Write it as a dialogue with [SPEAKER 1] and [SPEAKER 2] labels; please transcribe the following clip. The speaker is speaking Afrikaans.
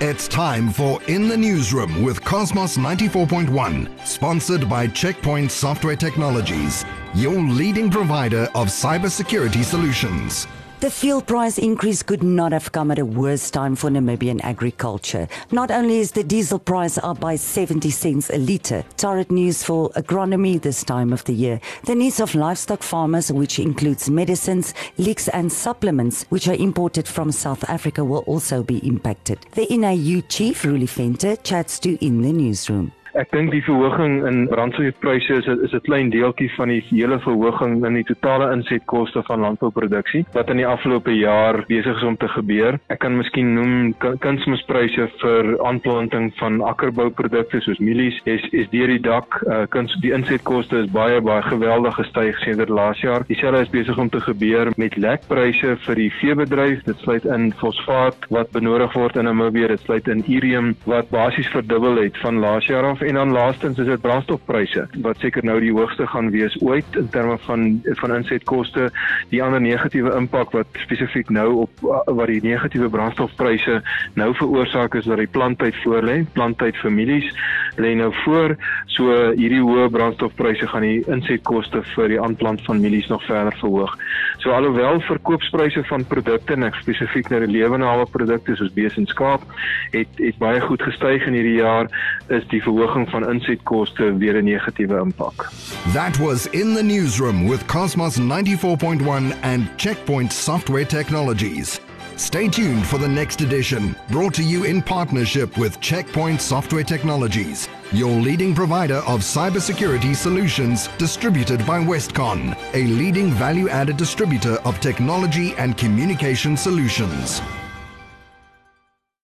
[SPEAKER 1] It's time for In the Newsroom with Cosmos 94.1, sponsored by Checkpoint Software Technologies, your leading provider of cybersecurity solutions.
[SPEAKER 2] The fuel price increase could not have come at a worse time for Namibian agriculture. Not only is the diesel price up by 70 cents a litre, Torrid news for agronomy this time of the year. The needs of livestock farmers, which includes medicines, leeks and supplements, which are imported from South Africa, will also be impacted. The NAU chief, Ruli Venter, chats to in the newsroom.
[SPEAKER 3] Ek dink die verhoging in brandstofpryse is is 'n klein deeltjie van die hele verhoging in die totale insetkoste van landbouproduksie wat in die afgelope jaar besig is om te gebeur. Ek kan miskien noem kunsmispryse vir aanplanting van akkerbouprodukte soos mielies is is deur die dak. Uh, kuns die insetkoste is baie baie geweldig gestyg sedert laas jaar. Dieselfde is besig om te gebeur met lekpryse vir die veebedryf. Dit sluit in fosfaat wat benodig word in Namibië. Dit sluit in urium wat basies verdubbel het van laas jaar af en dan laastens is dit brandstofpryse wat seker nou die hoogste gaan wees ooit in terme van van insetkoste. Die ander negatiewe impak wat spesifiek nou op wat die negatiewe brandstofpryse nou veroorsaak is dat die planttyd voorlê planttyd families lê nou voor so hierdie hoë brandstofpryse gaan die insetkoste vir die aanplant van mielies nog verder verhoog so alhoewel verkoopspryse van produkte en ek spesifiek nou die lewende hawe produkte soos bees en skaap het het baie goed gestyg in hierdie jaar is die verhoging van insetkoste weer 'n negatiewe impak.
[SPEAKER 1] That was in the newsroom with Cosmos 94.1 and Checkpoint Software Technologies. Stay tuned for the next edition, brought to you in partnership with Checkpoint Software Technologies, your leading provider of cybersecurity solutions distributed by Westcon, a leading value-added distributor of technology and communication solutions.